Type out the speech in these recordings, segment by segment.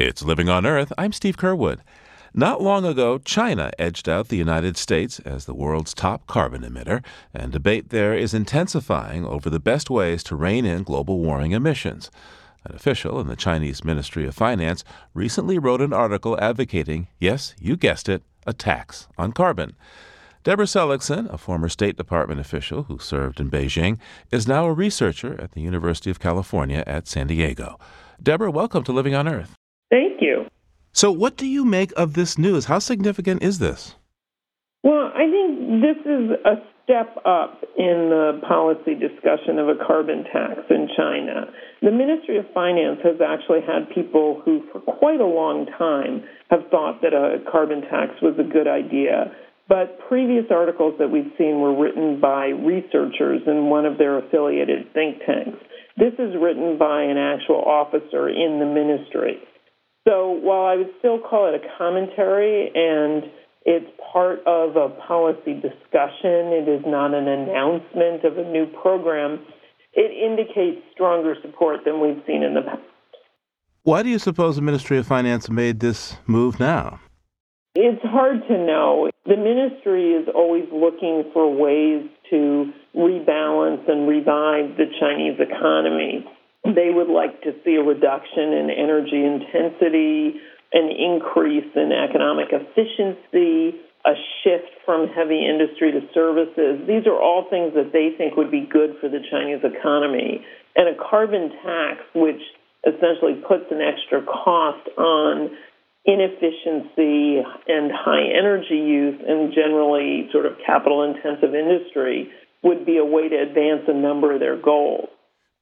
It's Living on Earth. I'm Steve Curwood. Not long ago, China edged out the United States as the world's top carbon emitter, and debate there is intensifying over the best ways to rein in global warming emissions. An official in the Chinese Ministry of Finance recently wrote an article advocating, yes, you guessed it, a tax on carbon. Deborah Seligsohn, a former State Department official who served in Beijing, is now a researcher at the University of California at San Diego. Deborah, welcome to Living on Earth. Thank you. So, what do you make of this news? How significant is this? Well, I think this is a step up in the policy discussion of a carbon tax in China. The Ministry of Finance has actually had people who, for quite a long time, have thought that a carbon tax was a good idea. But previous articles that we've seen were written by researchers in one of their affiliated think tanks. This is written by an actual officer in the ministry. So while I would still call it a commentary and it's part of a policy discussion, it is not an announcement of a new program, it indicates stronger support than we've seen in the past. Why do you suppose the Ministry of Finance made this move now? It's hard to know. The ministry is always looking for ways to rebalance and revive the Chinese economy. They would like to see a reduction in energy intensity, an increase in economic efficiency, a shift from heavy industry to services. These are all things that they think would be good for the Chinese economy. And a carbon tax, which essentially puts an extra cost on inefficiency and high energy use and generally sort of capital intensive industry, would be a way to advance a number of their goals.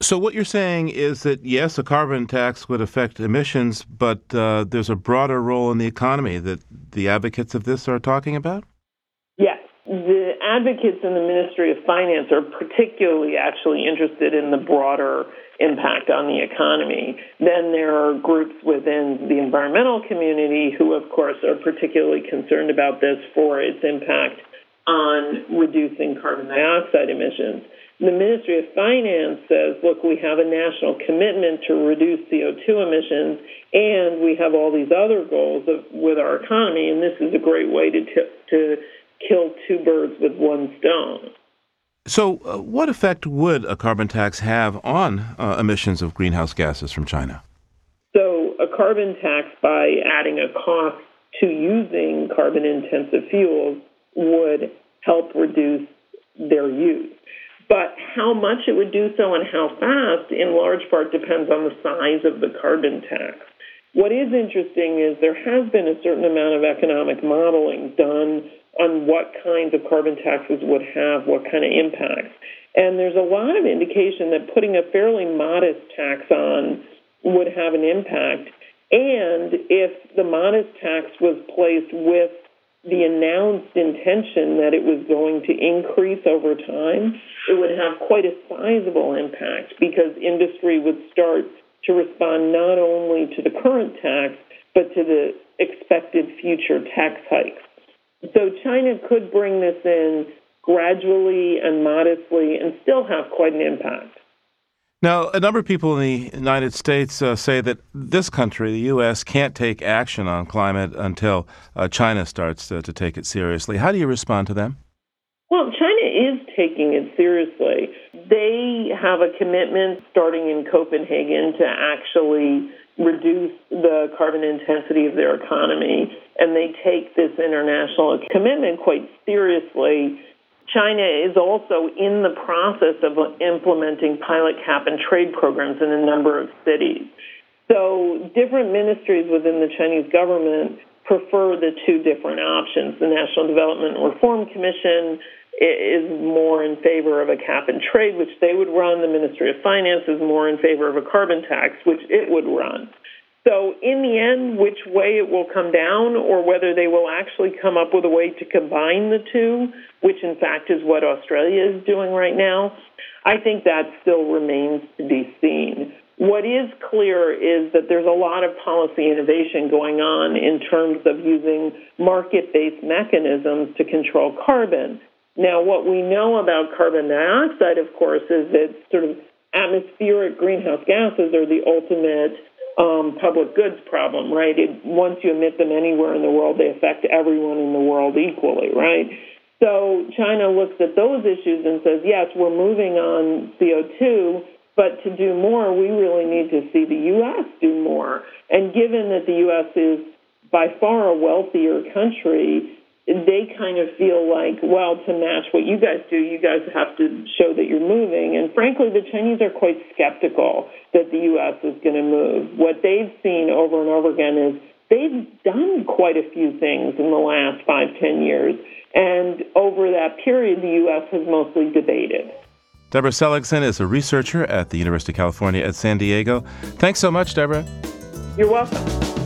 So, what you're saying is that yes, a carbon tax would affect emissions, but uh, there's a broader role in the economy that the advocates of this are talking about? Yes. The advocates in the Ministry of Finance are particularly actually interested in the broader impact on the economy. Then there are groups within the environmental community who, of course, are particularly concerned about this for its impact on reducing carbon dioxide emissions the Ministry of Finance says, look, we have a national commitment to reduce CO2 emissions, and we have all these other goals of, with our economy, and this is a great way to, t- to kill two birds with one stone. So, uh, what effect would a carbon tax have on uh, emissions of greenhouse gases from China? So, a carbon tax, by adding a cost to using carbon intensive fuels, would help reduce their use. But how much it would do so and how fast, in large part, depends on the size of the carbon tax. What is interesting is there has been a certain amount of economic modeling done on what kinds of carbon taxes would have what kind of impacts. And there's a lot of indication that putting a fairly modest tax on would have an impact. And if the modest tax was placed with the announced intention that it was going to increase over time, it would have quite a sizable impact because industry would start to respond not only to the current tax, but to the expected future tax hikes. So China could bring this in gradually and modestly and still have quite an impact. Now, a number of people in the United States uh, say that this country, the U.S., can't take action on climate until uh, China starts to, to, take it seriously. How do you respond to them? Well, China is taking it seriously. They have a commitment starting in Copenhagen to actually reduce the carbon intensity of their economy, and they take this international commitment quite seriously China is also in the process of implementing pilot cap and trade programs in a number of cities. So different ministries within the Chinese government prefer the two different options. The National Development and Reform Commission is more in favor of a cap and trade, which they would run. The Ministry of Finance is more in favor of a carbon tax, which it would run. So, in the end, which way it will come down, or whether they will actually come up with a way to combine the two, which in fact is what Australia is doing right now, I think that still remains to be seen. What is clear is that there's a lot of policy innovation going on in terms of using market based mechanisms to control carbon. Now, what we know about carbon dioxide, of course, is that sort of atmospheric greenhouse gases are the ultimate um, public goods problem, right? It, once you emit them anywhere in the world, they affect everyone in the world equally, right? So China looks at those issues and says, yes, we're moving on CO2, but to do more, we really need to see the U.S. do more. And given that the U.S. is by far a wealthier country, they kind of feel like, well, to match what you guys do, you guys have to show that you're moving. And frankly, the Chinese are quite skeptical that the U.S. is going to move. What they've seen over and over again is they've done quite a few things in the last five, ten years. And over that period, the U.S. has mostly debated. Deborah Seligsohn is a researcher at the University of California at San Diego. Thanks so much, Deborah. You're welcome.